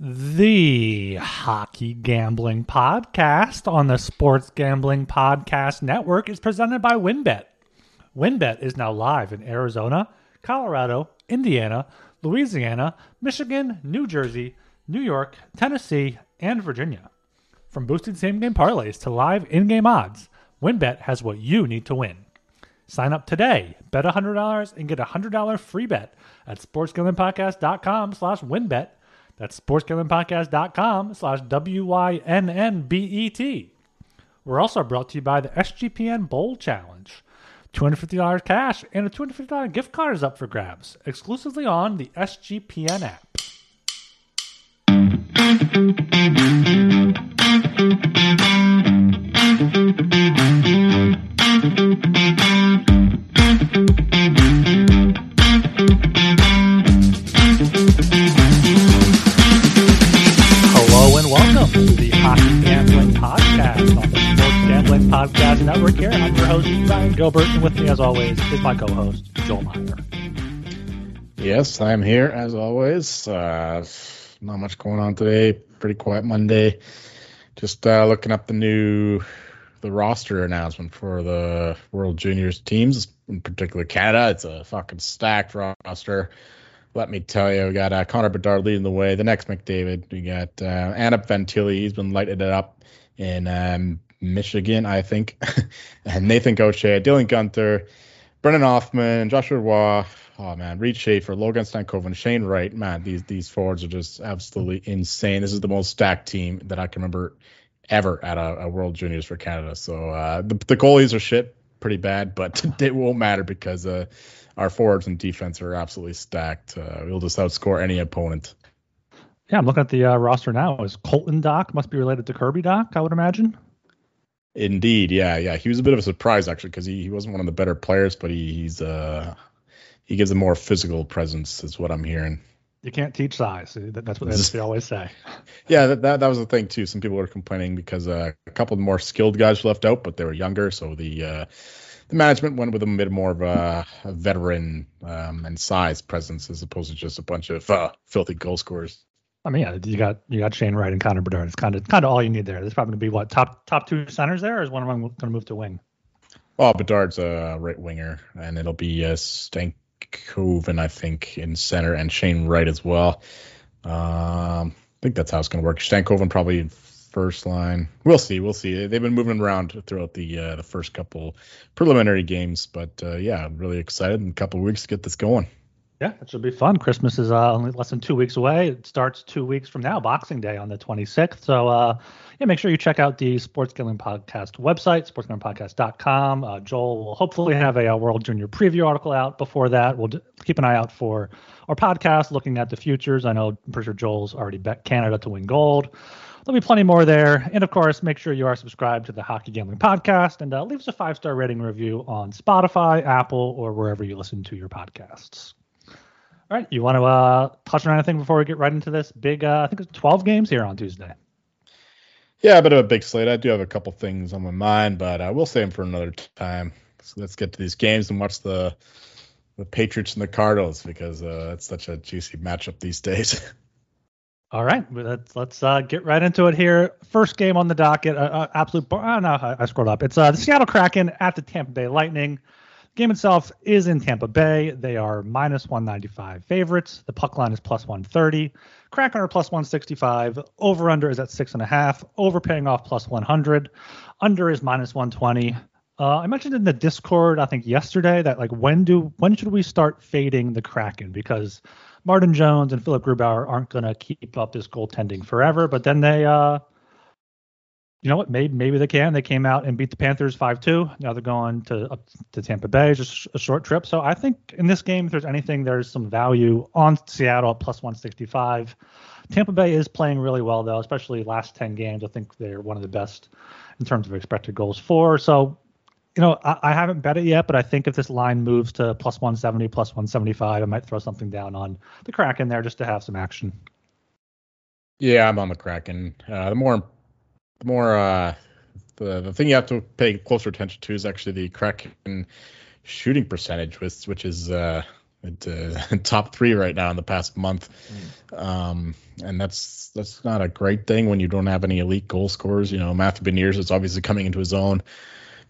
The Hockey Gambling Podcast on the Sports Gambling Podcast Network is presented by WynnBET. WynnBET is now live in Arizona, Colorado, Indiana, Louisiana, Michigan, New Jersey, New York, Tennessee, and Virginia. From boosted same game parlays to live in game odds, WynnBET has what you need to win. Sign up today, bet $100 and get a $100 free bet at sportsgamblingpodcast.com slash wynnbet. That's sportsgamblingpodcast.com slash W-Y-N-N-B-E-T. We're also brought to you by the SGPN Bowl Challenge. $250 cash and a $250 gift card is up for grabs, exclusively on the SGPN app. Podcast Network here. I'm your host, Ryan Gilbert, and with me, as always, is my co-host, Joel Meyer. Yes, I'm here as always. Uh, not much going on today. Pretty quiet Monday. Just uh, looking up the new the roster announcement for the World Juniors teams, in particular Canada. It's a fucking stacked roster. Let me tell you, we got uh, Connor Bedard leading the way. The next McDavid, we got uh, Adam Fantilli. He's been lighting it up in um, Michigan, I think. and Nathan Gaucher, Dylan Guenther, Brennan Othmann, Joshua Roy. Oh man, Reid Schaefer, Logan Stankoven, Shane Wright. Man, these these forwards are just absolutely insane. This is the most stacked team that I can remember ever at a, a World Juniors for Canada. So uh, the, the goalies are shit, pretty bad, but it won't matter because uh, our forwards and defense are absolutely stacked. Uh, we'll just outscore any opponent. Yeah, I'm looking at the uh, roster now. Is Colton Dach must be related to Kirby Dach? I would imagine. Indeed, yeah, yeah. He was a bit of a surprise actually because he, he wasn't one of the better players, but he, he's uh he gives a more physical presence, is what I'm hearing. You can't teach size. That's what they always say. Yeah, that, that, that was the thing too. Some people were complaining because uh, a couple of more skilled guys left out, but they were younger, so the uh, the management went with a bit more of a, a veteran um, and size presence as opposed to just a bunch of uh, filthy goal scorers. I mean, yeah, you got you got Shane Wright and Connor Bedard. It's kind of kind of all you need there. There's probably gonna be what top top two centers there, or is one of them going to move to wing? Well, Bedard's a right winger, and it'll be uh, Stankoven, I think, in center, and Shane Wright as well. Um, I think that's how it's going to work. Stankoven probably first line. We'll see. We'll see. They've been moving around throughout the uh, the first couple preliminary games, but uh, yeah, I'm really excited in a couple weeks to get this going. Yeah, it should be fun. Christmas is uh, only less than two weeks away. It starts two weeks from now, Boxing Day on the 26th. So, uh, yeah, make sure you check out the Sports Gambling Podcast website, sportsgamblingpodcast.com. Uh, Joel will hopefully have a, a, World Junior preview article out before that. We'll d- keep an eye out for our podcast looking at the futures. I know, I'm pretty sure Joel's already bet Canada to win gold. There'll be plenty more there. And of course, make sure you are subscribed to the Hockey Gambling Podcast and uh, leave us a five star rating review on Spotify, Apple, or wherever you listen to your podcasts. All right, you want to uh, touch on anything before we get right into this big? Uh, I think it's 12 games here on Tuesday. Yeah, a bit of a big slate. I do have a couple things on my mind, but uh, we'll save them for another time. So let's get to these games and watch the the Patriots and the Cardinals because uh, it's such a juicy matchup these days. All right, let's let's uh, get right into it here. First game on the docket, uh, uh, absolute. Bar- oh, no, I, I scrolled up. It's uh, the Seattle Kraken at the Tampa Bay Lightning. Game itself is in Tampa Bay. They are minus 195 favorites. The puck line is plus 130. Kraken are plus 165. Over under is at six and a half. Over paying off plus 100. Under is minus 120. Uh, I mentioned in the Discord, I think yesterday, that like when do when should we start fading the Kraken because Martin Jones and Philipp Grubauer aren't to keep up this goaltending forever. But then they, uh, you know what? Maybe maybe they can. They came out and beat the Panthers five two. Now they're going to up to Tampa Bay, just a short trip. So I think in this game, if there's anything, there's some value on Seattle at plus one sixty five. Tampa Bay is playing really well though, especially last ten games. I think they're one of the best in terms of expected goals for. So you know, I, I, haven't bet it yet, but I think if this line moves to plus 170, plus 175, I might throw something down on the Kraken there just to have some action. Yeah, I'm on the Kraken. Uh, the more, more, uh, the the thing you have to pay closer attention to is actually the Kraken shooting percentage, which which is uh, into top three right now in the past month, mm. um, and that's that's not a great thing when you don't have any elite goal scorers. You know, Matthew Beniers is obviously coming into his own.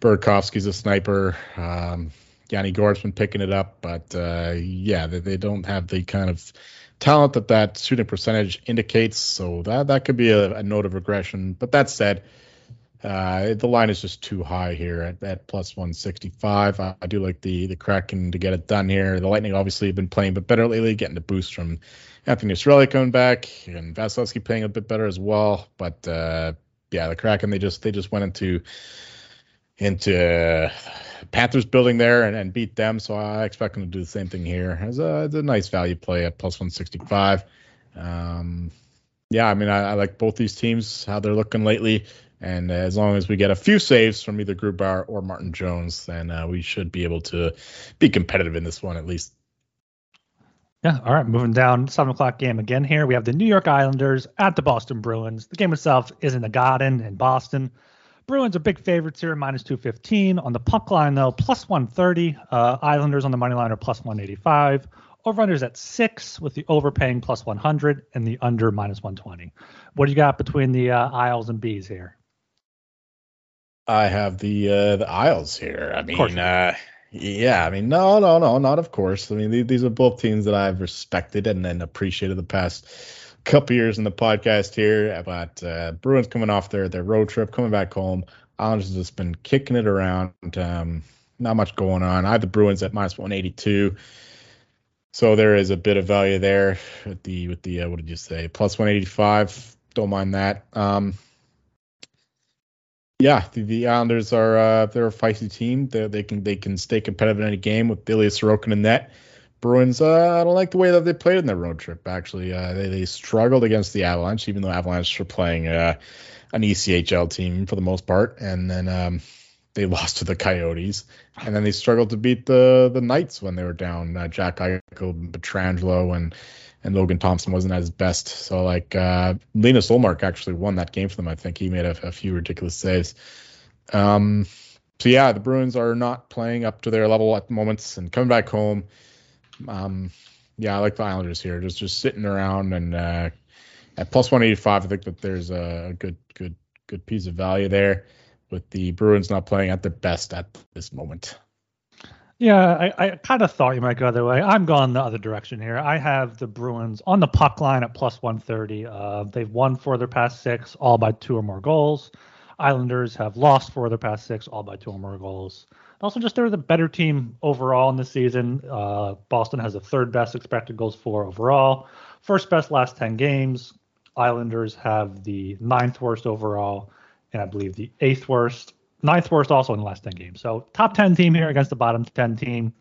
Burakovsky's a sniper. Um, Yanni Gourde's been picking it up, but uh, yeah, they, they don't have the kind of talent that that shooting percentage indicates. So that that could be a, a note of regression. But that said, uh, the line is just too high here at, at plus 165. I, I, do like the the Kraken to get it done here. The Lightning obviously have been playing a bit better lately, getting a boost from Anthony Cirelli coming back and Vasilevskiy playing a bit better as well. But uh, yeah, the Kraken they just they just went into into Panthers building there and, and, beat them. So I expect them to do the same thing here. As a, it's a nice value play at plus 165. Um, yeah, I mean, I, I, like both these teams, how they're looking lately. And as long as we get a few saves from either Grubauer or Martin Jones, then uh, we should be able to be competitive in this one at least. Yeah. All right. Moving down, seven o'clock game again here. We have the New York Islanders at the Boston Bruins. The game itself is in the Garden in Boston. Bruins are big favorites here, minus 215. On the puck line, though, plus 130. Uh, Islanders on the money line are plus 185. Over-unders at six, with the overpaying plus 100 and the under minus 120. What do you got between the uh, Isles and Bees here? I have the uh, the Isles here. I mean, uh, yeah, I mean, no, no, no, not of course. I mean, these are both teams that I've respected and then appreciated the past couple years in the podcast here about uh, Bruins coming off their their road trip, coming back home. Islanders just been kicking it around. Um, not much going on. I have the Bruins at minus 182. So there is a bit of value there with the with the uh, what did you say plus 185. Don't mind that. Um, yeah, the, the Islanders are uh, they're a feisty team. They they can they can stay competitive in any game with Ilya Sorokin in net. Bruins, uh, I don't like the way that they played in their road trip. Actually, uh, they they struggled against the Avalanche, even though Avalanche were playing uh, an ECHL team for the most part, and then um, they lost to the Coyotes, and then they struggled to beat the the Knights when they were down. Uh, Jack Eichel, Pietrangelo, and and Logan Thompson wasn't at his best. So like uh, Linus Ullmark actually won that game for them. I think he made a, a few ridiculous saves. Um, so yeah, the Bruins are not playing up to their level at the moment, and coming back home um, yeah, I like the Islanders here. Just just sitting around and uh, at plus 185, I think that there's a good good good piece of value there. With the Bruins not playing at their best at this moment. Yeah, I, I kind of thought you might go the other way. I'm going the other direction here. I have the Bruins on the puck line at plus 130. Uh, they've won four of their past six, all by two or more goals. Islanders have lost four of their past six, all by two or more goals. Also, just they're the better team overall in the season. Uh, Boston has the third best expected goals for overall, first best last 10 games. Islanders have the ninth worst overall, and I believe the eighth worst, ninth worst also in the last 10 games. So, top 10 team here against the bottom 10 team.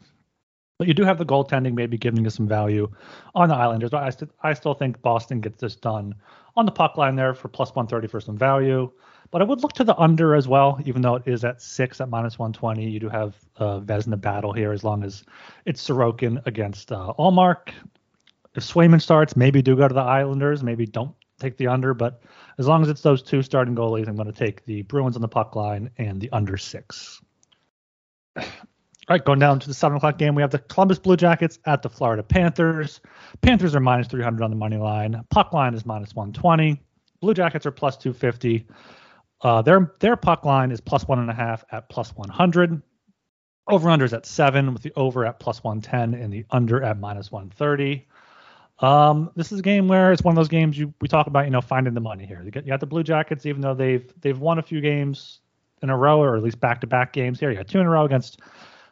But you do have the goaltending maybe giving you some value on the Islanders. But I, st- I still think Boston gets this done on the puck line there for plus 130 for some value. But I would look to the under as well, even though it is at six at minus 120. You do have uh, Vezina battle here as long as it's Sorokin against uh, Ullmark. If Swayman starts, maybe do go to the Islanders. Maybe don't take the under. But as long as it's those two starting goalies, I'm going to take the Bruins on the puck line and the under six. All right, going down to the seven o'clock game, we have the Columbus Blue Jackets at the Florida Panthers. Panthers are minus 300 on the money line. Puck line is minus 120. Blue Jackets are plus 250. Uh, their their puck line is plus one and a half at plus 100. Over unders at seven, with the over at plus 110 and the under at minus 130. Um, this is a game where it's one of those games you we talk about, you know, finding the money here. You you got the Blue Jackets, even though they've they've won a few games in a row, or at least back to back games here. You got two in a row against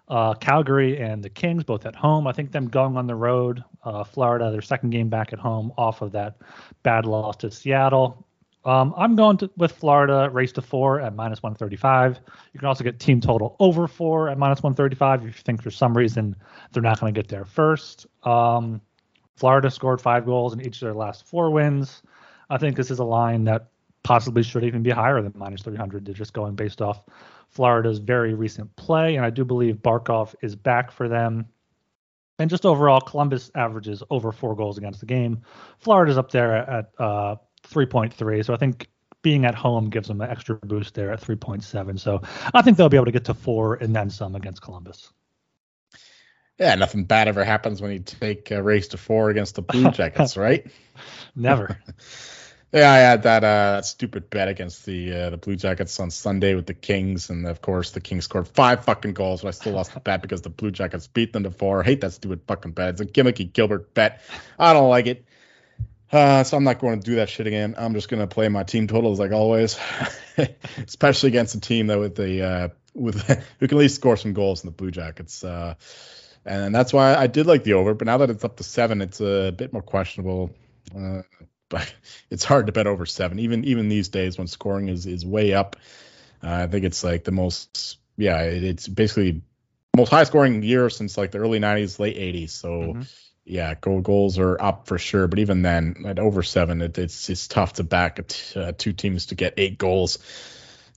uh, Calgary and the Kings, both at home. I think them going on the road, uh, Florida, their second game back at home, off of that bad loss to Seattle. Um, I'm going to, with Florida race to four at minus 135. You can also get team total over four at minus 135 if you think for some reason they're not going to get there first. Um, Florida scored five goals in each of their last four wins. I think this is a line that possibly should even be higher than minus 300. They're just going based off Florida's very recent play, and I do believe Barkov is back for them. And just overall, Columbus averages over four goals against the game. Florida's up there at uh, 3.3. So I think being at home gives them an extra boost there at 3.7. So I think they'll be able to get to four and then some against Columbus. Yeah, nothing bad ever happens when you take a race to four against the Blue Jackets, right? Never. yeah, I had that uh, stupid bet against the uh, the Blue Jackets on Sunday with the Kings, and of course the Kings scored five fucking goals, but I still lost the bet because the Blue Jackets beat them to four. I hate that stupid fucking bet. It's a gimmicky Gilbert bet. I don't like it. Uh, so I'm not going to do that shit again. I'm just going to play my team totals like always, especially against a team that with the uh, with who can at least score some goals in the Blue Jackets. Uh, and that's why I did like the over. But now that it's up to seven, it's a bit more questionable. Uh, but it's hard to bet over seven, even even these days when scoring is is way up. Uh, I think it's like the most, yeah, it, it's basically most high scoring year since like the early 90s, late 80s. So. Mm-hmm yeah, goal goals are up for sure. But even then, at over seven, it, it's it's tough to back uh, two teams to get eight goals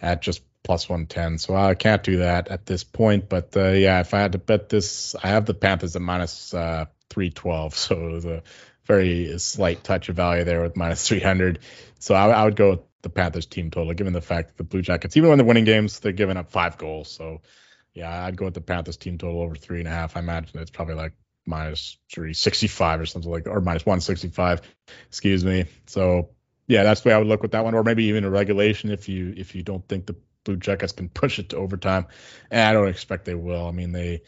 at just plus 110. So I can't do that at this point. But uh, yeah, if I had to bet this, I have the Panthers at minus, uh, 312. So it was a very slight touch of value there with minus 300. So I, I would go with the Panthers team total, given the fact that the Blue Jackets, even when they're winning games, they're giving up five goals. So yeah, I'd go with the Panthers team total over three and a half. I imagine it's probably like minus 365 or something like that, or minus 165, excuse me. So yeah, that's the way I would look with that one, or maybe even a regulation if you if you don't think the Blue Jackets can push it to overtime, and I don't expect they will. I mean they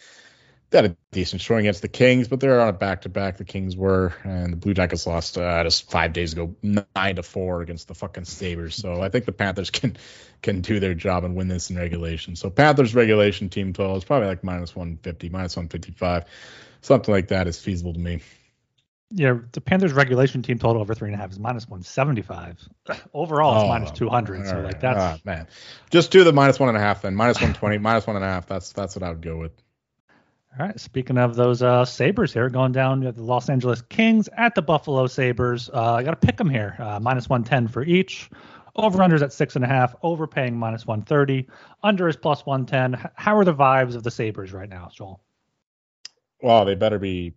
they had a decent showing against the Kings, but they're on a back to back. The Kings were, and the Blue Jackets lost uh, just five days ago, nine to four against the fucking Sabres. So I think the Panthers can can do their job and win this in regulation. So Panthers regulation team total is probably like minus 150, minus 155 something like that is feasible to me. Yeah, the Panthers regulation team total over three and a half is minus one seventy five. Overall, it's oh, minus two hundred. So like that's oh, man. Just do the minus one and a half then. Minus one twenty, minus one and a half. That's that's what I would go with. All right. Speaking of those uh, Sabres here, going down to the Los Angeles Kings at the Buffalo Sabres. Uh, I got to pick them here. Uh, minus 110 for each. Over unders at six and a half. Overpaying minus 130. Under is plus 110. How are the vibes of the Sabres right now, Joel? Well, they better be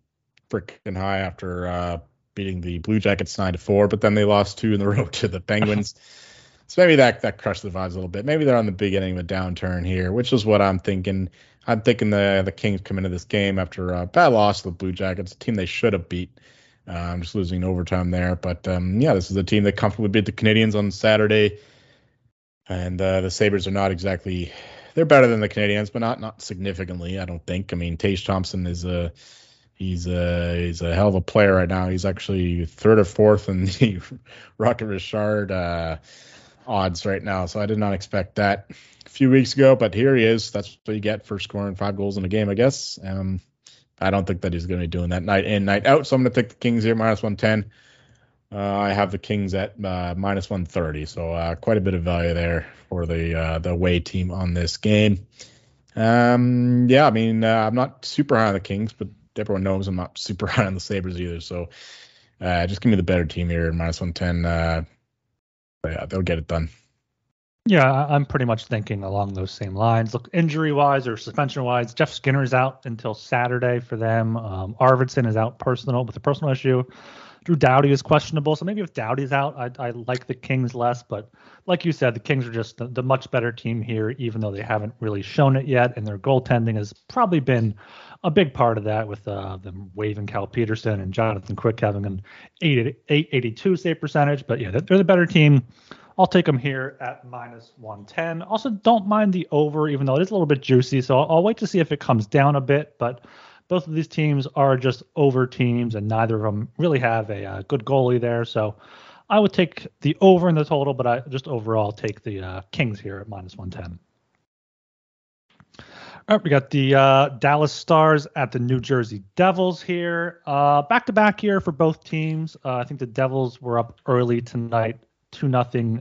freaking high after uh, beating the Blue Jackets nine to four, but then they lost two in the row to the Penguins. so maybe that that crushed the vibes a little bit. Maybe they're on the beginning of a downturn here, which is what I'm thinking. I'm thinking the the Kings come into this game after a bad loss to the Blue Jackets, a team they should have beat. Uh, I'm just losing overtime there, but um, yeah, this is a team that comfortably beat the Canadiens on Saturday, and uh, the Sabres are not exactly they're better than the Canadiens, but not not significantly. I don't think. I mean, Tage Thompson is a he's a he's a hell of a player right now. He's actually third or fourth in the Rocket Richard uh, odds right now. So I did not expect that a few weeks ago, but here he is. That's what you get for scoring five goals in a game, I guess. Um, I don't think that he's going to be doing that night in night out. So I'm going to take the Kings here minus 110. Uh, I have the Kings at uh, minus 130, so uh, quite a bit of value there for the uh, the away team on this game. Um, yeah, I mean, uh, I'm not super high on the Kings, but everyone knows I'm not super high on the Sabres either. So uh, just give me the better team here, minus 110. yeah, they'll get it done. Yeah, I'm pretty much thinking along those same lines. Look, injury wise or suspension wise, Jeff Skinner is out until Saturday for them. Um, Arvidsson is out personal with a personal issue. Drew Doughty is questionable, so maybe if Doughty's out, I, I like the Kings less. But like you said, the Kings are just the, the, much better team here, even though they haven't really shown it yet, and their goaltending has probably been a big part of that with uh, them waiving Cal Petersen and Jonathan Quick having an 882 save percentage. But yeah, they're the better team. I'll take them here at minus 110. Also, don't mind the over, even though it is a little bit juicy. So I'll, I'll wait to see if it comes down a bit. But both of these teams are just over teams, and neither of them really have a, uh, good goalie there. So I would take the over in the total, but I just overall take the uh, Kings here at minus 110. All right, we got the uh, Dallas Stars at the New Jersey Devils here. Back to back here for both teams. Uh, I think the Devils were up early tonight, 2 nothing,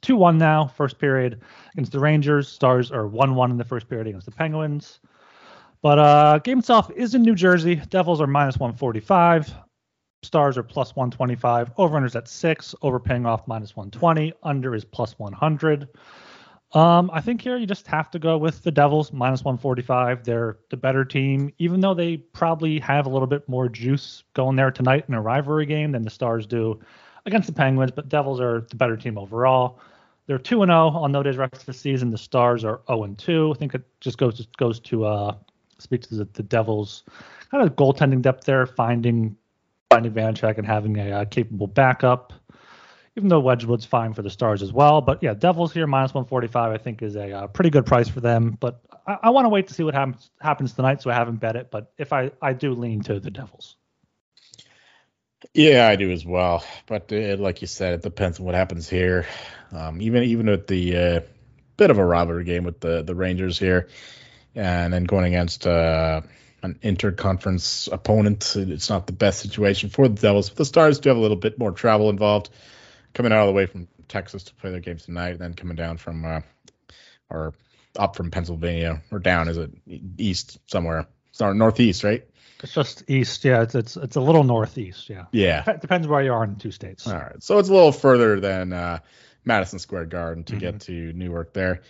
2 1 now, first period against the Rangers. Stars are 1 1 in the first period against the Penguins. But uh, game itself is in New Jersey. Devils are minus 145. Stars are plus 125. Overrunners at six. Overpaying off minus 120. Under is plus 100. Um, I think here you just have to go with the Devils minus 145. They're the better team, even though they probably have a little bit more juice going there tonight in a rivalry game than the Stars do against the Penguins. But Devils are the better team overall. They're two and zero oh on no days rest this season. The Stars are zero and two. I think it just goes goes to uh, speaks to the, the Devils' kind of goaltending depth there, finding finding Vanecek and having a uh, capable backup. Even though Wedgewood's fine for the Stars as well, but yeah, Devils here minus 145 I think is a uh, pretty good price for them. But I, I want to wait to see what happens happens tonight, so I haven't bet it. But if I I do lean to the Devils. Yeah, I do as well. But uh, like you said, it depends on what happens here. Um, even even with the uh, bit of a robbery game with the the Rangers here, and then going against uh, an interconference opponent, it's not the best situation for the Devils. But the Stars do have a little bit more travel involved, coming out of the way from Texas to play their games tonight, and then coming down from uh, or up from Pennsylvania or down is it east somewhere? It's northeast, right? It's just east. Yeah, it's it's it's a little northeast. Yeah. Yeah. Dep- Depends where you are in two states. All right. So it's a little further than uh, Madison Square Garden to Mhm. get to Newark there,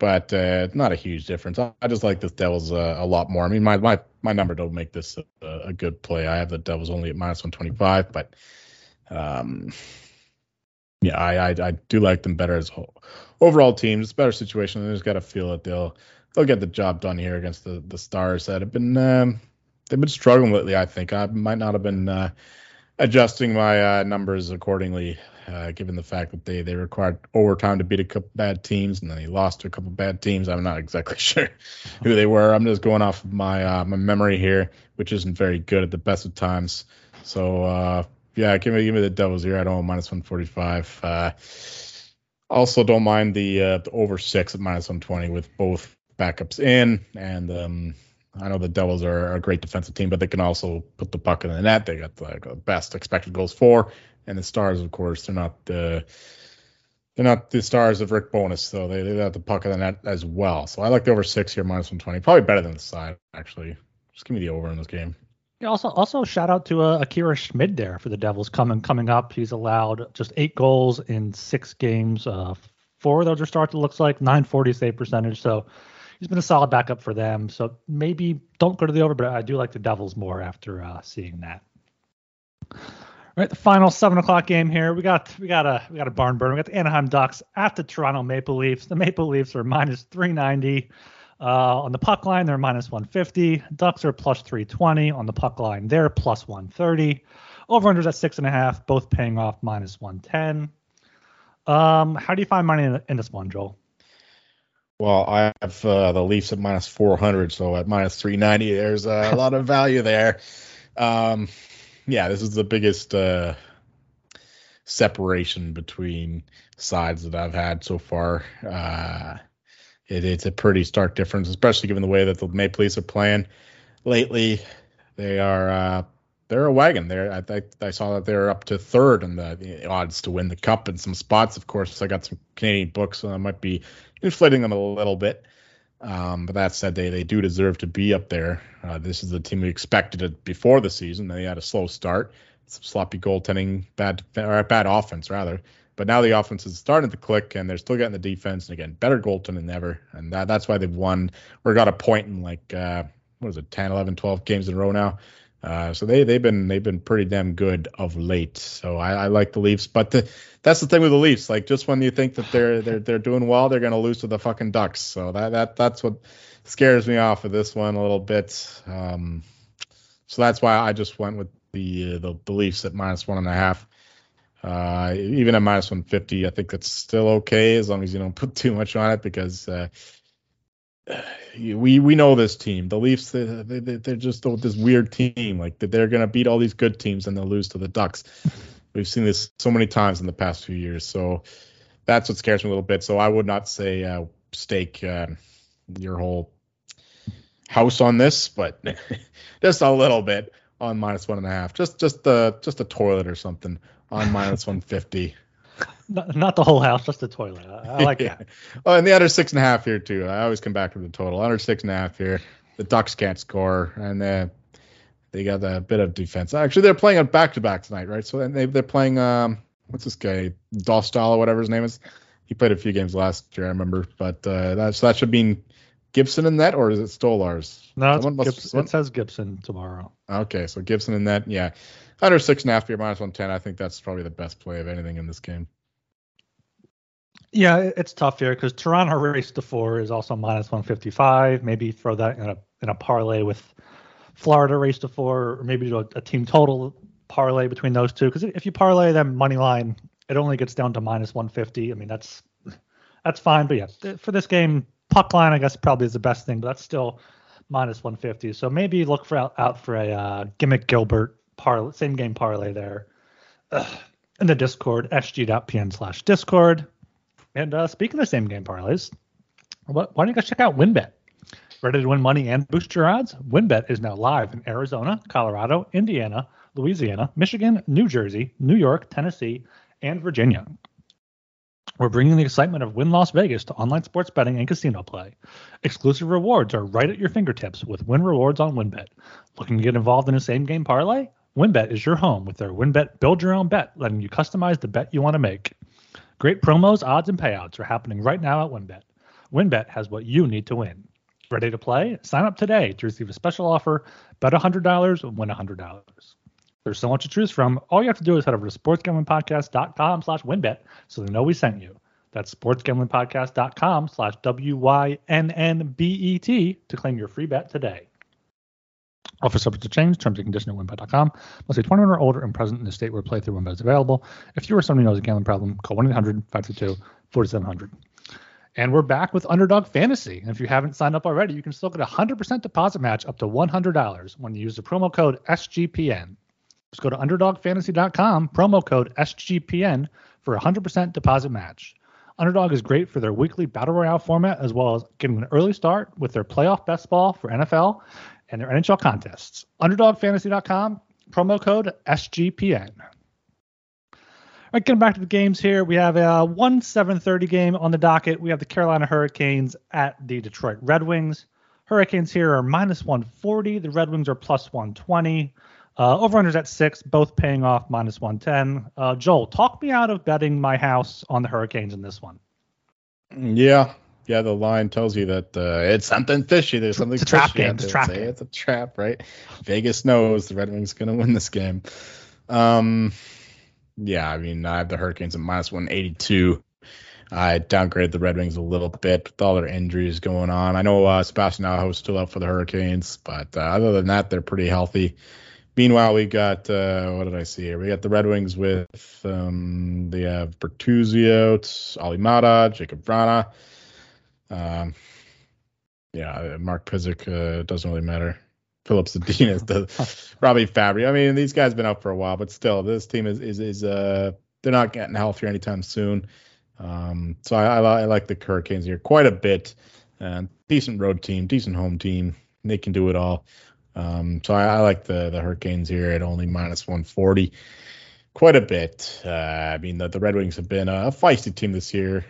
but uh, not a huge difference. I, just like the Devils uh, a lot more. I mean, my my my number don't make this a, a good play. I have the Devils only at minus one twenty five, but um, yeah, I, I I do like them better as whole. overall team. It's a better situation. I just got to feel that they'll they'll get the job done here against the the Stars that have been um, they've been struggling lately. I think I might not have been. Uh, adjusting my uh, numbers accordingly, uh, given the fact that they they required overtime to beat a couple bad teams, and then they lost to a couple bad teams. I'm not exactly sure who they were. I'm just going off of my uh, my memory here, which isn't very good at the best of times. So uh, yeah, give me give me the Devils here at home minus 145. Uh, also, don't mind the uh, the over six at minus 120 with both backups in and. Um, I know the Devils are a great defensive team, but they can also put the puck in the net. They got the best expected goals for, and the Stars, of course, they're not the they're not the Stars of Rick Bowness, though. they they got the puck in the net as well. So I like the over six here, minus one twenty, probably better than the side actually. Just give me the over in this game. Yeah, also, also shout out to uh, Akira Schmid there for the Devils coming coming up. He's allowed just eight goals in six games. Uh, four of those are starts. It looks like 940 save percentage. So he's been a solid backup for them. So maybe don't go to the over, but I do like the Devils more after uh, seeing that. All right, the final seven o'clock game here. We got we got a we got a barn burner. We got the Anaheim Ducks at the Toronto Maple Leafs. The Maple Leafs are minus 390. Uh, on the puck line, they're minus 150. Ducks are plus 320. On the puck line, they're plus 130. Over unders at six and a half, both paying off minus 110. Um, how do you find money in, in this one, Joel? Well, I have uh, the Leafs at minus 400, so at minus 390, there's a lot of value there. Um, yeah, this is the biggest uh, separation between sides that I've had so far. Uh, it, it's a pretty stark difference, especially given the way that the Maple Leafs are playing lately. They are uh, they're a wagon. They're I, I, I saw that they're up to third in the, the odds to win the cup in some spots. Of course, I got some Canadian books, so I might be inflating them a little bit. Um, but that said, they they do deserve to be up there. Uh, this is the team we expected it before the season. They had a slow start, some sloppy goaltending, bad or bad offense rather. But now the offense is starting to click, and they're still getting the defense, and again, better goaltending than ever. And that, that's why they've won or got a point in like uh, what is it, 10, 11, 12 games in a row now. Uh, so they they've been they've been pretty damn good of late. So I, I like the Leafs, but the, that's the thing with the Leafs. Like just when you think that they're they're they're doing well, they're gonna lose to the fucking Ducks. So that that that's what scares me off of this one a little bit. Um, so that's why I just went with the uh, the, the Leafs at minus one and a half. Uh, even at minus 150, I think that's still okay as long as you don't put too much on it because uh, we we know this team. The Leafs, they, they, they're just this weird team. Like that they're gonna beat all these good teams and they'll lose to the Ducks. We've seen this so many times in the past few years. So that's what scares me a little bit. So I would not say uh, stake uh, your whole house on this, but just a little bit on minus one and a half. Just just the just a toilet or something on minus 150. Not, not the whole house, just the toilet. I, I like yeah. that. Oh, and the under six and a half here too. I always come back to the total. Under six and a half here. The Ducks can't score, and uh, they got a bit of defense. Actually, they're playing a back to back tonight, right? So they they're playing um what's this guy Dostal or whatever his name is. He played a few games last year, I remember. But uh, that so that should mean Gibson in that, or is it Stolarz? No, it's must- Gibson, someone- it says Gibson tomorrow. Okay, so Gibson in that, yeah. Under six and a half here, minus one ten. I think that's probably the best play of anything in this game. Yeah, it's tough here because Toronto race to four is also minus 155. Maybe throw that in a in a parlay with Florida race to four, or maybe do a, a team total parlay between those two. Because if you parlay them money line, it only gets down to minus 150. I mean, that's that's fine. But yeah, for this game, puck line, I guess probably is the best thing, but that's still minus 150. So maybe look for out, out for a uh, gimmick Gilbert parlay, same game parlay there. Ugh. In the Discord, sg.pn slash Discord. And uh, speaking of same game parlays, why don't you guys check out WynnBET? Ready to win money and boost your odds? WynnBET is now live in Arizona, Colorado, Indiana, Louisiana, Michigan, New Jersey, New York, Tennessee, and Virginia. We're bringing the excitement of Wynn Las Vegas to online sports betting and casino play. Exclusive rewards are right at your fingertips with Wynn Rewards on WynnBET. Looking to get involved in a same game parlay? WynnBET is your home with their WynnBET Build Your Own Bet, letting you customize the bet you want to make. Great promos, odds, and payouts are happening right now at WynnBET. WynnBET has what you need to win. Ready to play? Sign up today to receive a special offer. Bet $100 and win $100. There's so much to choose from. All you have to do is head over to sportsgamblingpodcast.com slash wynnbet so they know we sent you. That's sportsgamblingpodcast.com slash W-Y-N-N-B-E-T to claim your free bet today. Offer subject to change. Terms and conditions at wynnbet.com. Must be 21 or older and present in the state where playthrough wynnbet is available. If you or somebody knows a gambling problem, call 1-800-522-4700. And we're back with Underdog Fantasy. And if you haven't signed up already, you can still get a 100% deposit match up to $100 when you use the promo code SGPN. Just go to underdogfantasy.com, promo code SGPN for a 100% deposit match. Underdog is great for their weekly battle royale format as well as getting an early start with their playoff best ball for NFL and their NHL contests. Underdogfantasy.com, promo code SGPN. All right, getting back to the games here. We have a 1 7:30 game on the docket. We have the Carolina Hurricanes at the Detroit Red Wings. Hurricanes here are minus 140. The Red Wings are plus 120. Uh, over-unders at six, both paying off minus 110. Uh, Joel, talk me out of betting my house on the Hurricanes in this one. Yeah, yeah. The line tells you that uh, it's something fishy. There's something it's a trap fishy game. It's a trap game. It's a trap, right? Vegas knows the Red Wings going to win this game. Um, yeah, I mean, I have the Hurricanes at minus 182. I downgraded the Red Wings a little bit with all their injuries going on. I know uh, Sebastian Aho is still out for the Hurricanes, but uh, other than that, they're pretty healthy. Meanwhile, we got uh, what did I see here? We got the Red Wings with um, they have Bertuzzi out, Olli Maatta, Jakub Vrana. Um, yeah, Mark Pysyk uh, doesn't really matter. Phillips Adinas, the Robby Fabbri. I mean, these guys have been out for a while, but still, this team is is is uh they're not getting healthier anytime soon. Um, so I, I, I like the Hurricanes here quite a bit. Um, decent road team, decent home team. They can do it all. Um, so I, I like the the Hurricanes here at only minus 140, quite a bit. Uh, I mean, the, the Red Wings have been a feisty team this year.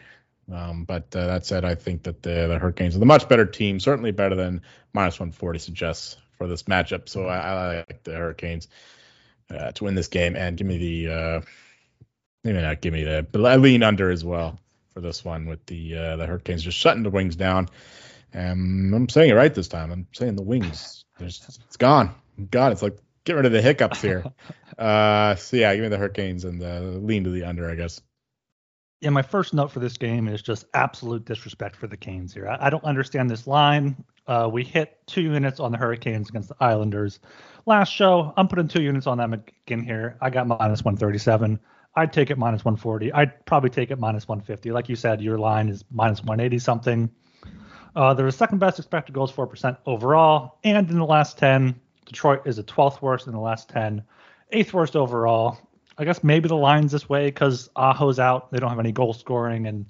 Um, but uh, that said, I think that the, the Hurricanes are the much better team, certainly better than minus 140 suggests for this matchup. So I, I like the Hurricanes uh, to win this game and give me the uh, maybe not give me the, but I lean under as well for this one with the uh, the Hurricanes just shutting the Wings down. Um, I'm saying it right this time. I'm saying the Wings. There's, it's gone. God, it's like get rid of the hiccups here. uh, so yeah, give me the Hurricanes and the lean to the under, I guess. Yeah, my first note for this game is just absolute disrespect for the Canes here. I, I don't understand this line. Uh, we hit two units on the Hurricanes against the Islanders last show. I'm putting two units on them again here. I got minus 137. I'd take it minus 140. I'd probably take it minus 150. Like you said, your line is minus 180 something. Uh, they're the second best expected goals 4% overall. And in the last 10, Detroit is the 12th worst in the last 10, eighth worst overall. I guess maybe the line's this way because Aho's out. They don't have any goal scoring and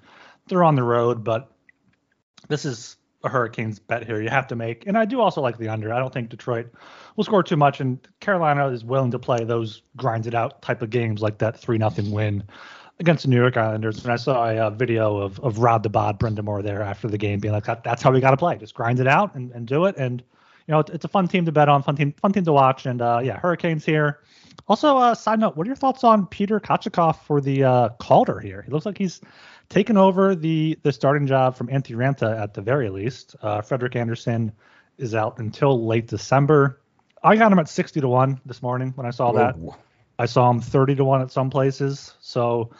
they're on the road, but this is a Hurricanes bet here you have to make. And I do also like the under. I don't think Detroit will score too much, and Carolina is willing to play those grinds it out type of games like that 3 nothing win against the New York Islanders. And I saw a, uh video of, of Rod the Bod, Brind'Amour there after the game being like, that, that's how we got to play. Just grind it out and, and do it. And, you know, it's, it's a fun team to bet on, fun team, fun team to watch. And uh, yeah, Hurricanes here. Also, uh, side note, what are your thoughts on Pyotr Kochetkov for the uh, Calder here? He looks like he's taken over the the starting job from Antti Raanta at the very least. Uh, Frederik Andersen is out until late December. I got him at 60 to 1 this morning when I saw that. I saw him 30 to 1 at some places. So,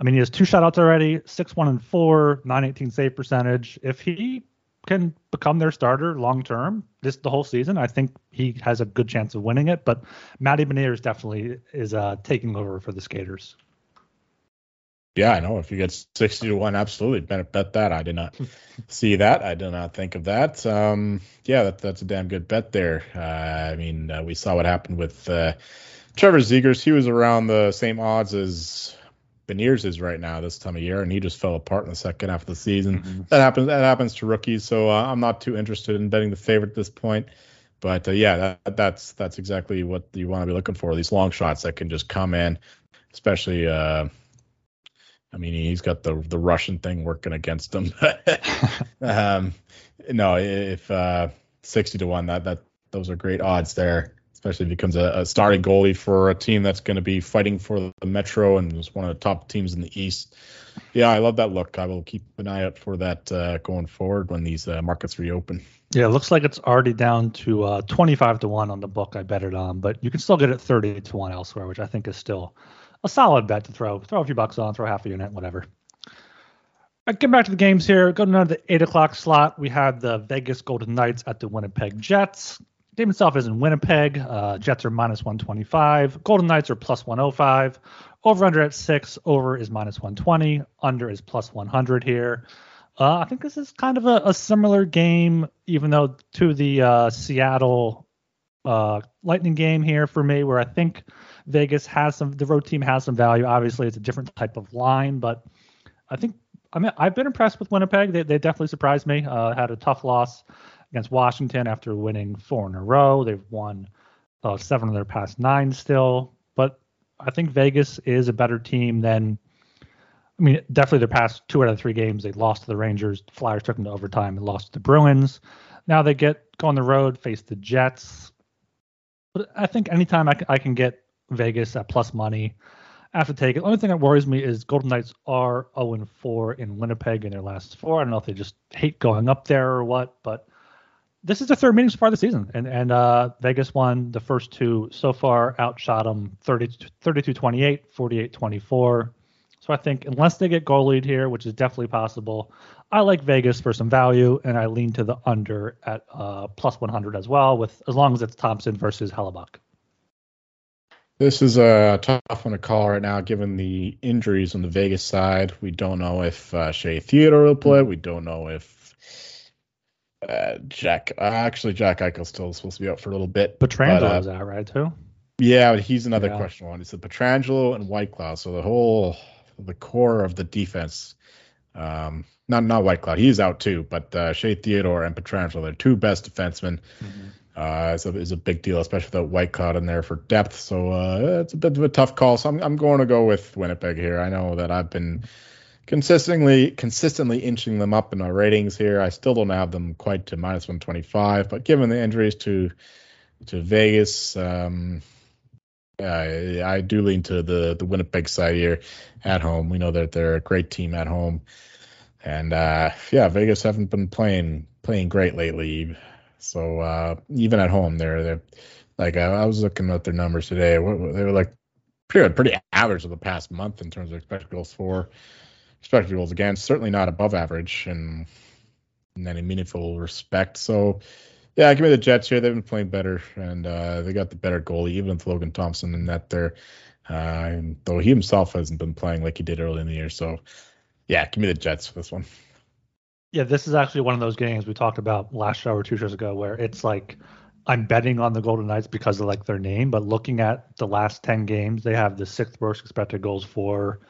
I mean, he has two shutouts already, 6 1 and 4, 918 save percentage. If he can become their starter long term this the whole season, I think he has a good chance of winning it. But Matty Beniers definitely is uh, taking over for the skaters. Yeah, I know. If you get sixty to one, absolutely bet bet that. I did not see that. I did not think of that. Um, yeah, that, that's a damn good bet there. Uh, I mean, uh, we saw what happened with uh, Trevor Zegras. He was around the same odds as Beniers is right now this time of year, and he just fell apart in the second half of the season. Mm-hmm. That happens. That happens to rookies. So uh, I'm not too interested in betting the favorite at this point. But uh, yeah, that, that's that's exactly what you want to be looking for. These long shots that can just come in, especially uh, I mean, he's got the the Russian thing working against him. um, no, if uh, sixty to one, that that those are great odds there, especially if he becomes a, a starting goalie for a team that's going to be fighting for the Metro and is one of the top teams in the East. Yeah, I love that look. I will keep an eye out for that uh, going forward when these uh, markets reopen. Yeah, it looks like it's already down to uh, 25 to 1 on the book I bet it on, but you can still get it 30 to 1 elsewhere, which I think is still a solid bet to throw. Throw a few bucks on, throw half a unit, whatever. Right, getting back to the games here. Go to the eight o'clock slot. We had the Vegas Golden Knights at the Winnipeg Jets. Game itself is in Winnipeg. Uh, Jets are minus 125. Golden Knights are plus 105. Over under at six. Over is minus 120. Under is plus 100 here. Uh, I think this is kind of a, a similar game, even though to the uh, Seattle uh, Lightning game here for me, where I think Vegas has some, the road team has some value. Obviously, it's a different type of line, but I think I mean I've been impressed with Winnipeg. They, they definitely surprised me. Uh, had a tough loss against Washington after winning four in a row. They've won uh, seven of their past nine still, but I think Vegas is a better team than. I mean, definitely their past two out of three games they lost to the Rangers. The Flyers took them to overtime and lost to the Bruins. Now they get go on the road, face the Jets. But I think anytime I, I can get Vegas at plus money. I have to take it. The only thing that worries me is Golden Knights are 0 4 in Winnipeg in their last four. I don't know if they just hate going up there or what, but this is the third meeting so far this season, and and uh, Vegas won the first two so far, outshot them 30, 32 28, 48 24. So I think unless they get goal lead here, which is definitely possible, I like Vegas for some value, and I lean to the under at uh, plus 100 as well, with as long as it's Thompson versus Hellebuyck. This is a tough one to call right now, given the injuries on the Vegas side. We don't know if uh, Shea Theodore will play. We don't know if uh, Jack. Uh, actually, Jack Eichel's still supposed to be out for a little bit. Pietrangelo is out, right, too? Yeah, but he's another yeah. question one. It's the Pietrangelo and Whitecloud. So the whole, the core of the defense. Um, not not Whitecloud. He's out too, but uh, Shea Theodore and Pietrangelo, they're two best defensemen. Mm-hmm uh, is, a, is a big deal, especially with Whitecloud in there for depth. So uh, it's a bit of a tough call. So I'm, I'm going to go with Winnipeg here. I know that I've been consistently consistently inching them up in our ratings here. I still don't have them quite to minus 125, but given the injuries to to Vegas, um, I, I do lean to the the Winnipeg side here at home. We know that they're a great team at home, and uh, yeah, Vegas haven't been playing playing great lately. So uh, even at home, they're they're like I, I, was looking at their numbers today. They were like pretty pretty average of the past month in terms of expected goals for, expected goals against. Certainly not above average in, in any meaningful respect. So yeah, give me the Jets here. They've been playing better, and uh, they got the better goalie, even with Logan Thompson in that there. Uh, though he himself hasn't been playing like he did early in the year. So yeah, give me the Jets for this one. Yeah, this is actually one of those games we talked about last show or two shows ago where it's like I'm betting on the Golden Knights because of like their name, but looking at the last ten games, they have the sixth worst expected goals for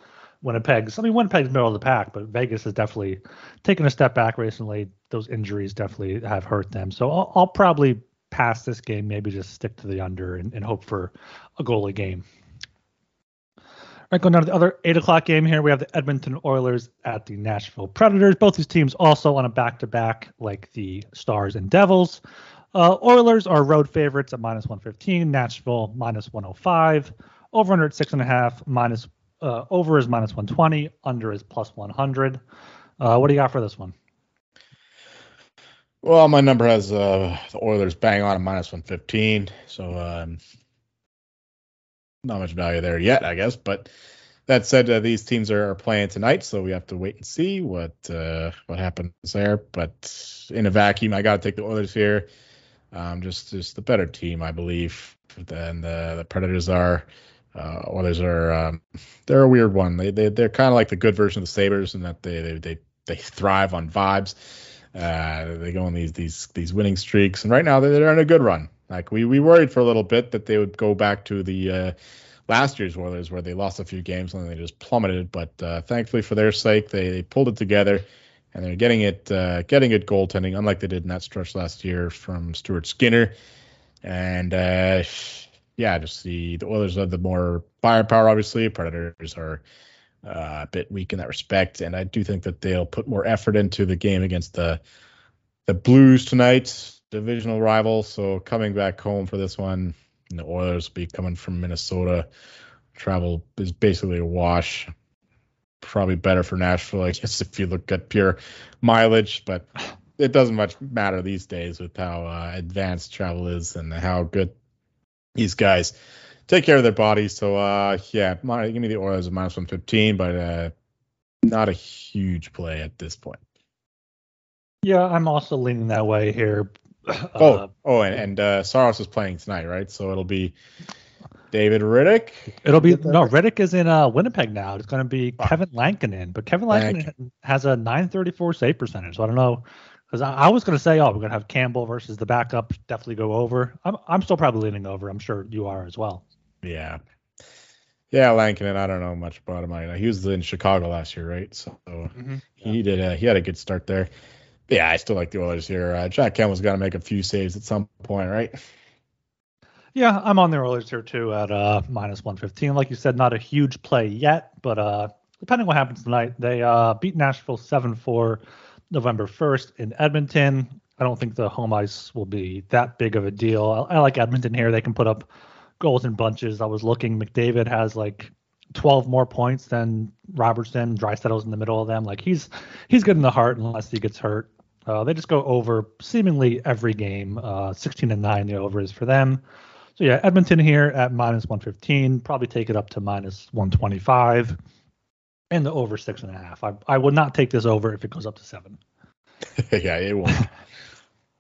Winnipeg's. I mean, Winnipeg's middle of the pack, but Vegas has definitely taken a step back recently. Those injuries definitely have hurt them. So I'll, I'll probably pass this game, maybe just stick to the under and, and hope for a goalie game. All right, going down to the other eight o'clock game here. We have the Edmonton Oilers at the Nashville Predators. Both these teams also on a back-to-back, like the Stars and Devils. Uh, Oilers are road favorites at minus 115. Nashville minus 105. Over under at six and a half. Minus uh, over is minus 120. Under is plus 100. Uh, what do you got for this one? Well, my number has uh, the Oilers bang on at minus 115. So um, not much value there yet, I guess. But that said, uh, these teams are, playing tonight, so we have to wait and see what uh, what happens there. But in a vacuum, I got to take the Oilers here. Um, just just the better team, I believe, than the, the Predators are. Uh, Oilers are um, they're a weird one. They they they're kind of like the good version of the Sabres in that they they they, they thrive on vibes. Uh, they go on these these these winning streaks, and right now they're, they're on a good run. Like we we worried for a little bit that they would go back to the uh, last year's Oilers where they lost a few games and they just plummeted. But uh, thankfully for their sake, they, they pulled it together and they're getting it uh, getting it goaltending, unlike they did in that stretch last year from Stuart Skinner. And uh, yeah, just the the Oilers have the more firepower. Obviously, Predators are uh, a bit weak in that respect, and I do think that they'll put more effort into the game against the the Blues tonight, divisional rival. So coming back home for this one, the Oilers will be coming from Minnesota. Travel is basically a wash. Probably better for Nashville, I guess, if you look at pure mileage, but it doesn't much matter these days with how uh, advanced travel is and how good these guys take care of their bodies. So, uh, yeah, give me the Oilers at minus 115, but uh, not a huge play at this point. Yeah, I'm also leaning that way here. oh, uh, oh, and, and uh, Saros is playing tonight, right? So it'll be David Rittich. It'll be no Rittich is in uh, Winnipeg now. It's going to be oh. Kevin Lankinen, but Kevin Lankinen has a 934 save percentage. So I don't know because I, I, was going to say, oh, we're going to have Campbell versus the backup. Definitely go over. I'm I'm still probably leaning over. I'm sure you are as well. Yeah. Yeah, Lankinen. I don't know much about him. I, He was in Chicago last year, right? So mm-hmm. he did. A, he had a good start there yeah, I still like the Oilers here. Uh, Jack Campbell's got to make a few saves at some point, right? Yeah, I'm on the Oilers here too at uh, minus 115. Like you said, not a huge play yet, but uh, depending what happens tonight, they uh, beat Nashville 7 4 November 1st in Edmonton. I don't think the home ice will be that big of a deal. I, I like Edmonton here. They can put up goals in bunches. I was looking, McDavid has like 12 more points than Robertson. Draisaitl's in the middle of them. Like he's he's good in the heart unless he gets hurt. Uh, they just go over seemingly every game. Uh, 16 and 9, the over is for them. So yeah, Edmonton here at minus 115. Probably take it up to minus 125, and the over six and a half. I I would not take this over if it goes up to seven. yeah, it won't.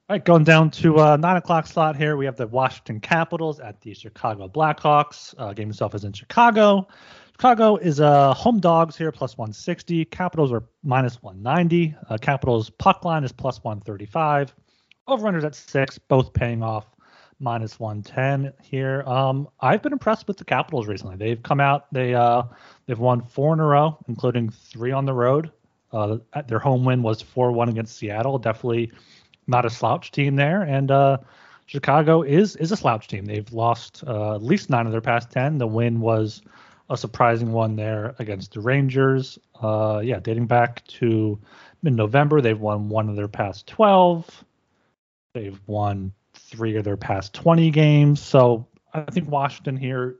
All right, going down to uh, nine o'clock slot here, we have the Washington Capitals at the Chicago Blackhawks. Uh, game itself is in Chicago. Chicago is uh, home dogs here, plus 160. Capitals are minus 190. Uh, Capitals puck line is plus 135. Overrunners at six, both paying off minus 110 here. Um, I've been impressed with the Capitals recently. They've come out, they uh, they've won four in a row, including three on the road. Uh, their home win was 4-1 against Seattle. Definitely not a slouch team there, and uh, Chicago is is a slouch team. They've lost uh, at least nine of their past ten. The win was a surprising one there against the Rangers. Uh, yeah, dating back to mid-November, they've won one of their past 12. They've won three of their past 20 games. So I think Washington here,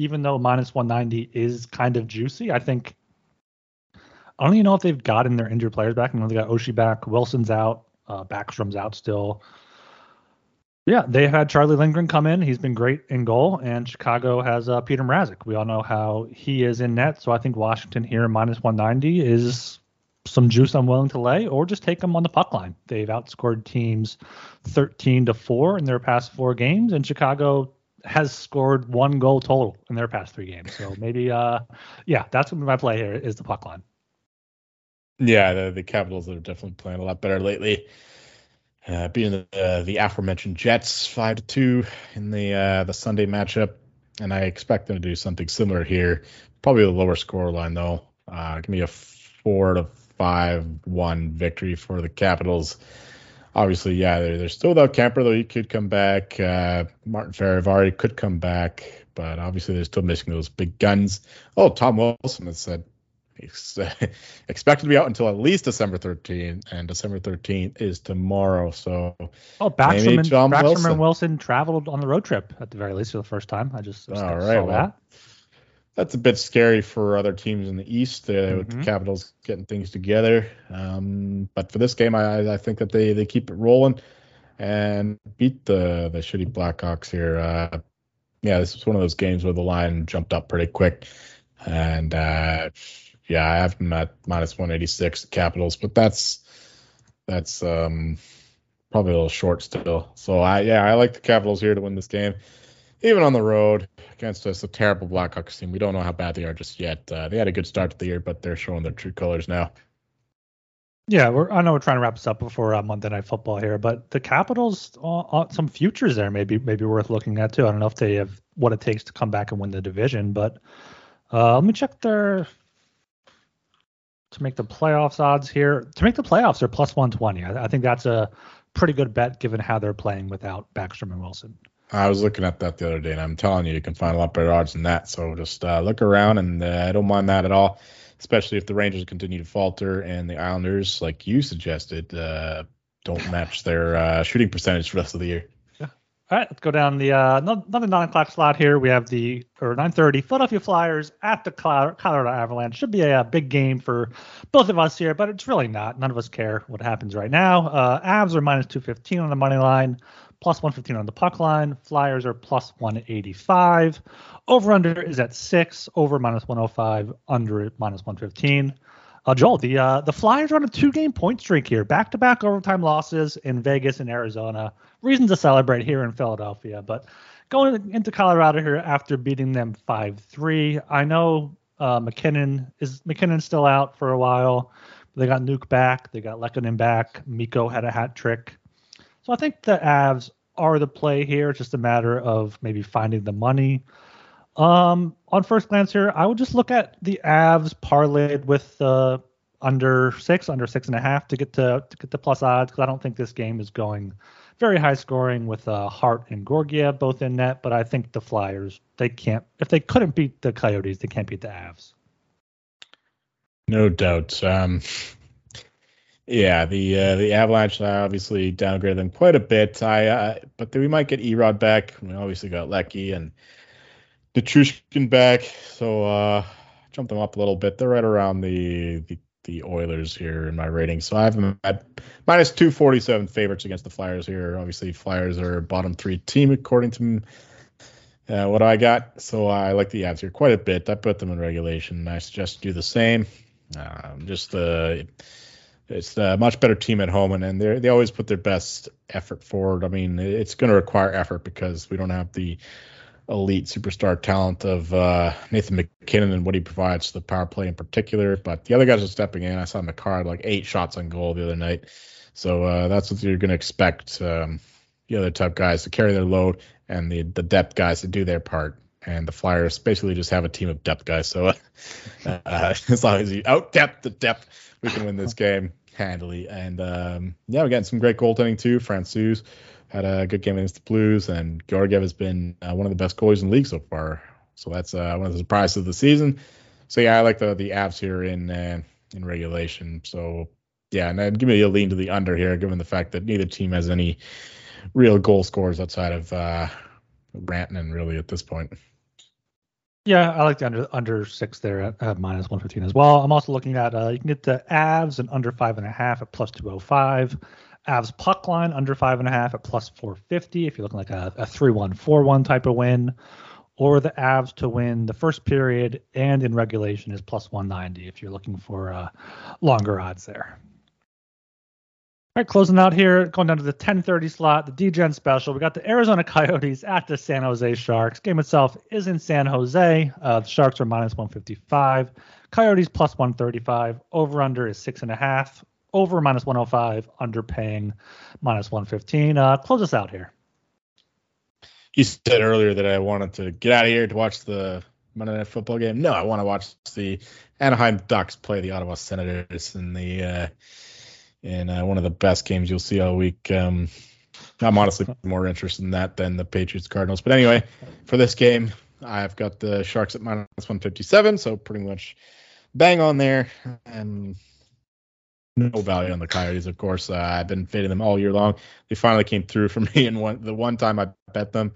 even though minus 190 is kind of juicy, I think I don't even know if they've gotten their injured players back. I know they got Oshie back, Wilson's out, uh, Backstrom's out still. Yeah, they had Charlie Lindgren come in. He's been great in goal, and Chicago has uh, Peter Mrazek. We all know how he is in net, so I think Washington here minus 190 is some juice I'm willing to lay, or just take them on the puck line. They've outscored teams 13 to four in their past four games, and Chicago has scored one goal total in their past three games. So maybe, uh, yeah, that's my play here is the puck line. Yeah, the, the Capitals are definitely playing a lot better lately uh, being the, uh, the aforementioned Jets five to two in the uh, the Sunday matchup, and I expect them to do something similar here. Probably a lower score line though. Uh, give me a four to five one victory for the Capitals. Obviously, yeah, they're, they're still without Camper, though. He could come back. Uh, Martin Fehervary could come back, but obviously they're still missing those big guns. Oh, Tom Wilson has said He's expected to be out until at least December 13th, and December 13th is tomorrow. So, oh, Backstrom, and, Backstrom Wilson. and Wilson traveled on the road trip at the very least for the first time. I just, just All right, saw well, that. That's a bit scary for other teams in the East uh, mm-hmm. with the Capitals getting things together. Um, but for this game, I, I think that they, they keep it rolling and beat the the shitty Blackhawks here. Uh, yeah, this was one of those games where the line jumped up pretty quick. And uh, yeah, I have them at minus 186, the Capitals, but that's that's um, probably a little short still. So I yeah, I like the Capitals here to win this game, even on the road against us a terrible Blackhawks team. We don't know how bad they are just yet. Uh, they had a good start to the year, but they're showing their true colors now. Yeah, I know we're trying to wrap this up before uh, Monday Night Football here, but the Capitals, uh, uh, some futures there maybe maybe worth looking at too. I don't know if they have what it takes to come back and win the division, but uh, let me check their to make the playoffs odds here. To make the playoffs, they're plus 120. I, I think that's a pretty good bet given how they're playing without Backstrom and Wilson. I was looking at that the other day, and I'm telling you, you can find a lot better odds than that. So just uh, look around, and uh, I don't mind that at all especially if the Rangers continue to falter and the Islanders, like you suggested, uh, don't match their uh, shooting percentage for the rest of the year. Yeah. All right, let's go down the uh, another nine o'clock slot here. We have the or nine thirty Philadelphia Flyers at the Colorado Avalanche. Should be a, a, big game for both of us here, but it's really not. None of us care what happens right now. Uh, Avs are minus two fifteen on the money line plus 115 on the puck line. Flyers are plus 185. Over under is at six. Over minus 105. Under minus 115. Uh, Joel, the uh, the Flyers are on a two game point streak here, back to back overtime losses in Vegas and Arizona. Reason to celebrate here in Philadelphia, but going into Colorado here after beating them five three. I know uh, MacKinnon is MacKinnon still out for a while. They got Nuke back. They got Lehkonen back. Mikko had a hat trick. So I think the Avs are the play here. It's just a matter of maybe finding the money. Um, on first glance here, I would just look at the Avs parlayed with uh, under six, under six and a half to get to, to get the plus odds because I don't think this game is going very high scoring with uh, Hart and Georgiev both in net. But I think the Flyers they can't if they couldn't beat the Coyotes, they can't beat the Avs. No doubt. Um, yeah, the uh, the Avalanche I obviously downgraded them quite a bit. I uh, but we might get Erod back. We obviously got Lecky and Nichushkin back, so uh, jump them up a little bit. They're right around the, the the Oilers here in my rating. So I have them at minus 247 favorites against the Flyers here. Obviously, Flyers are bottom three team according to uh, what I got. So I like the Avs here quite a bit. I put them in regulation. I suggest do the same. Um, just the uh, it's a much better team at home, and, and they they always put their best effort forward. I mean, it's going to require effort because we don't have the elite superstar talent of uh, Nathan MacKinnon and what he provides to the power play in particular. But the other guys are stepping in. I saw had like eight shots on goal the other night, so uh, that's what you're going to expect. Um, the other type guys to carry their load and the the depth guys to do their part. And the Flyers basically just have a team of depth guys. So uh, as long as you out depth the depth, we can win this game handily. And um, yeah, we're getting some great goaltending too. Francouz had a good game against the Blues, and Georgiev has been uh, one of the best goalies in the league so far. So that's uh, one of the surprises of the season. So yeah, I like the the Avs here in uh, in regulation. So yeah, and then give me a lean to the under here, given the fact that neither team has any real goal scorers outside of uh, Rantanen really at this point. Yeah, I like the under under six there at, at minus one fifteen as well. I'm also looking at uh, you can get the Avs and under five and a half at plus two oh five. Avs puck line under five and a half at plus four fifty. If you're looking like a, a three one four one type of win, or the Avs to win the first period and in regulation is plus one ninety. If you're looking for uh, longer odds there. Closing out here, going down to the 10:30 slot, the DGen special. We got the Arizona Coyotes at the San Jose Sharks. Game itself is in San Jose. Uh, the Sharks are minus 155. Coyotes plus 135. Over under is six and a half. Over minus 105. Under paying minus 115. Uh, close us out here. You said earlier that I wanted to get out of here to watch the Monday Night Football game. No, I want to watch the Anaheim Ducks play the Ottawa Senators in the. Uh, and uh, one of the best games you'll see all week. Um, I'm honestly more interested in that than the Patriots Cardinals. But anyway, for this game, I've got the Sharks at minus 157, so pretty much bang on there. And no value on the Coyotes, of course. Uh, I've been fading them all year long. They finally came through for me, and one the one time I bet them,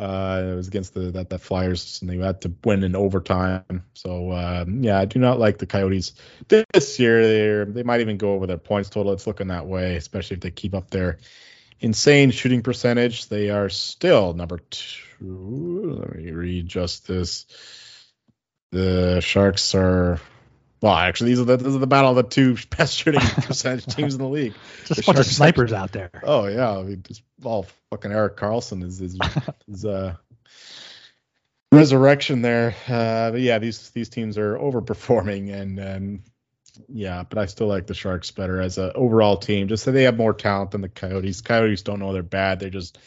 uh, it was against the that, that Flyers, and they had to win in overtime. So um, yeah, I do not like the Coyotes this year. They they might even go over their points total. It's looking that way, especially if they keep up their insane shooting percentage. They are still number two. Let me read just this. The Sharks are. Well, actually, these are the these are the battle of the two best shooting percentage teams in the league. Just The a bunch of snipers out there. Oh yeah, I mean, just all fucking Erik Karlsson is is, is uh resurrection there. Uh, but yeah, these these teams are overperforming, and and yeah, but I still like the Sharks better as a overall team. Just that they have more talent than the Coyotes. Coyotes don't know they're bad. They're just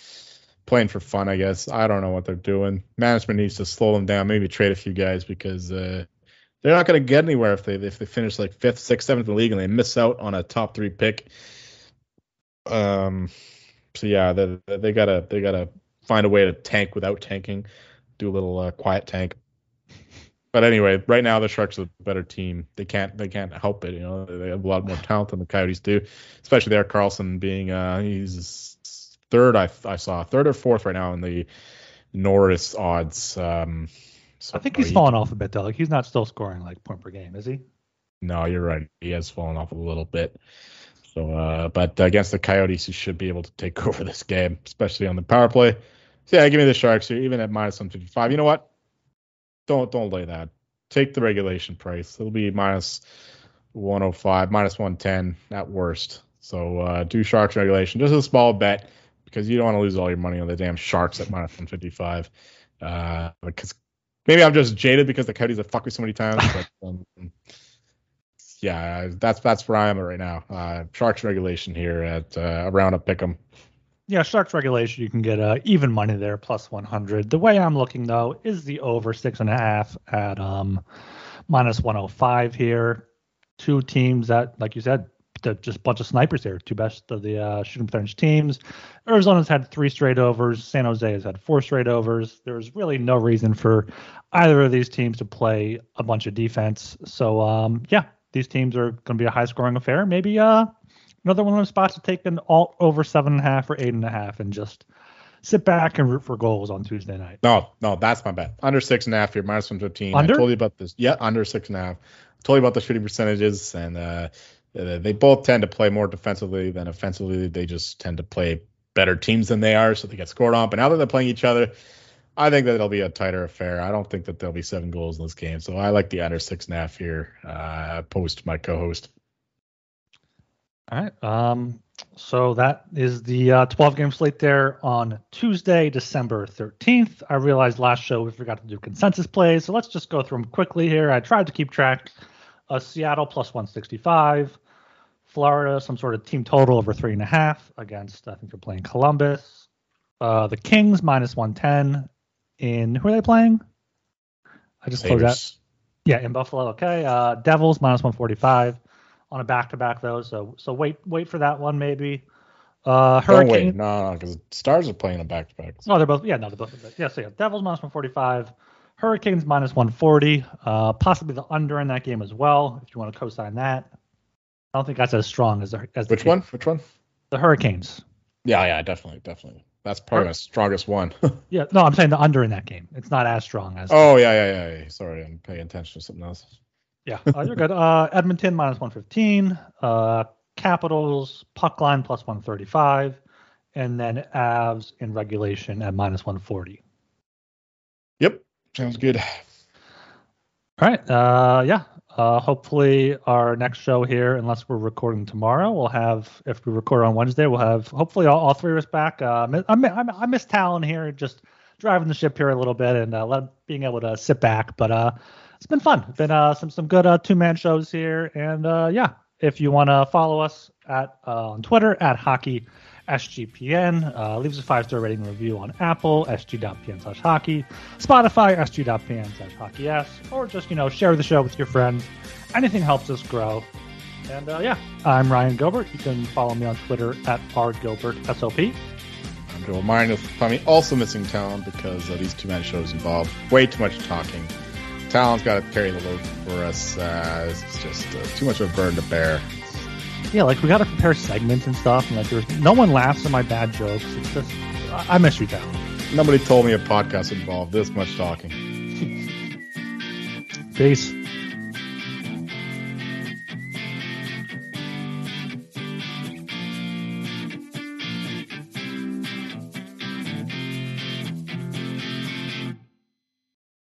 playing for fun, I guess. I don't know what they're doing. Management needs to slow them down. Maybe trade a few guys because uh, they're not going to get anywhere if they if they finish like fifth, sixth, seventh in the league and they miss out on a top three pick. Um. So yeah, they, they gotta they gotta find a way to tank without tanking. Do a little uh, quiet tank. But anyway, right now the Sharks are the better team. They can't they can't help it. You know they have a lot more talent than the Coyotes do, especially there Karlsson being uh he's third I I saw third or fourth right now in the Norris odds. Um, so I think he's he- fallen off a bit though. Like he's not still scoring like point per game, is he? No, you're right. He has fallen off a little bit. So, uh, but against the Coyotes, he should be able to take over this game, especially on the power play. So yeah, give me the Sharks here, even at minus 155. You know what? Don't don't lay that. Take the regulation price. It'll be minus 105, minus 110 at worst. So uh, do Sharks regulation, just a small bet because you don't want to lose all your money on the damn Sharks at minus 155. Uh, because maybe I'm just jaded because the Coyotes have fucked me so many times, but um, yeah, that's that's where I am right now. Uh, Sharks regulation here at uh, around a pick'em. Yeah, Sharks regulation, you can get uh, even money there, plus 100. The way I'm looking, though, is the over six and a half at um, minus 105 here. Two teams that, like you said, just a bunch of snipers here. Two best of the uh, shooting percentage teams. Arizona's had three straight overs. San Jose has had four straight overs. There's really no reason for either of these teams to play a bunch of defense. So, um, yeah, these teams are going to be a high scoring affair. Maybe uh, another one of those spots to take an alt over seven and a half or eight and a half and just sit back and root for goals on Tuesday night. No, no, that's my bet. Under six and a half here, minus one fifteen. Under? I told you about this. Yeah, under six and a half. I told you about the shooting percentages, and uh, they both tend to play more defensively than offensively. They just tend to play better teams than they are, so they get scored on. But now that they're playing each other, I think that it'll be a tighter affair. I don't think that there'll be seven goals in this game, so I like the under six and a half here. Uh, post my co-host. All right. Um, so that is the uh, 12 game slate there on Tuesday, December 13th. I realized last show we forgot to do consensus plays, so let's just go through them quickly here. I tried to keep track. Uh, Seattle plus 165, Florida some sort of team total over three and a half against I think they're playing Columbus. Uh, the Kings minus 110 in who are they playing? I just closed that. Yeah, in Buffalo. Okay. Uh, Devils minus 145 on a back to back though. So so wait wait for that one maybe. Uh, Don't wait, Hurricane. no, no, because Stars are playing a back to back. No, they're both. Yeah, no, they're both. Yeah, so yeah, Devils minus 145. Hurricanes minus 140. Uh, possibly the under in that game as well if you want to co-sign that. I don't think that's as strong as the as the Which one? Which one? The Hurricanes. Yeah, yeah, definitely, definitely. That's probably Hur- my strongest one. Yeah, no, I'm saying the under in that game. It's not as strong as. oh yeah, yeah, yeah, yeah. Sorry, I'm paying attention to something else. Yeah, uh, you're good. Uh, Edmonton minus 115. Uh, Capitals puck line plus 135, and then Avs in regulation at minus 140. Yep, sounds good. All right. Uh, yeah. Uh, hopefully our next show here, unless we're recording tomorrow, we'll have. If we record on Wednesday, we'll have hopefully all, all three of us back. Uh, I, I, I miss Talon here, just driving the ship here a little bit and uh, being able to sit back. But uh, it's been fun. Been uh, some some good uh, two man shows here, and uh, yeah, if you want to follow us at uh, on Twitter at hockey SGPN, uh, leave us a five star rating review on Apple sg.pn slash hockey, Spotify sg.pn slash hockey s, or just you know share the show with your friends. Anything helps us grow. And uh, yeah, I'm Ryan Gilbert. You can follow me on Twitter at rgilbertsop. I'm Joel Myron. Find me also missing Talon because uh, these two man shows involve way too much talking. Talon's got to carry the load for us. Uh, it's just uh, too much of a burden to bear. Yeah, like we got to prepare segments and stuff, and like there's no one laughs at my bad jokes. It's just I I miss you, Tal. Nobody told me a podcast involved this much talking. Peace.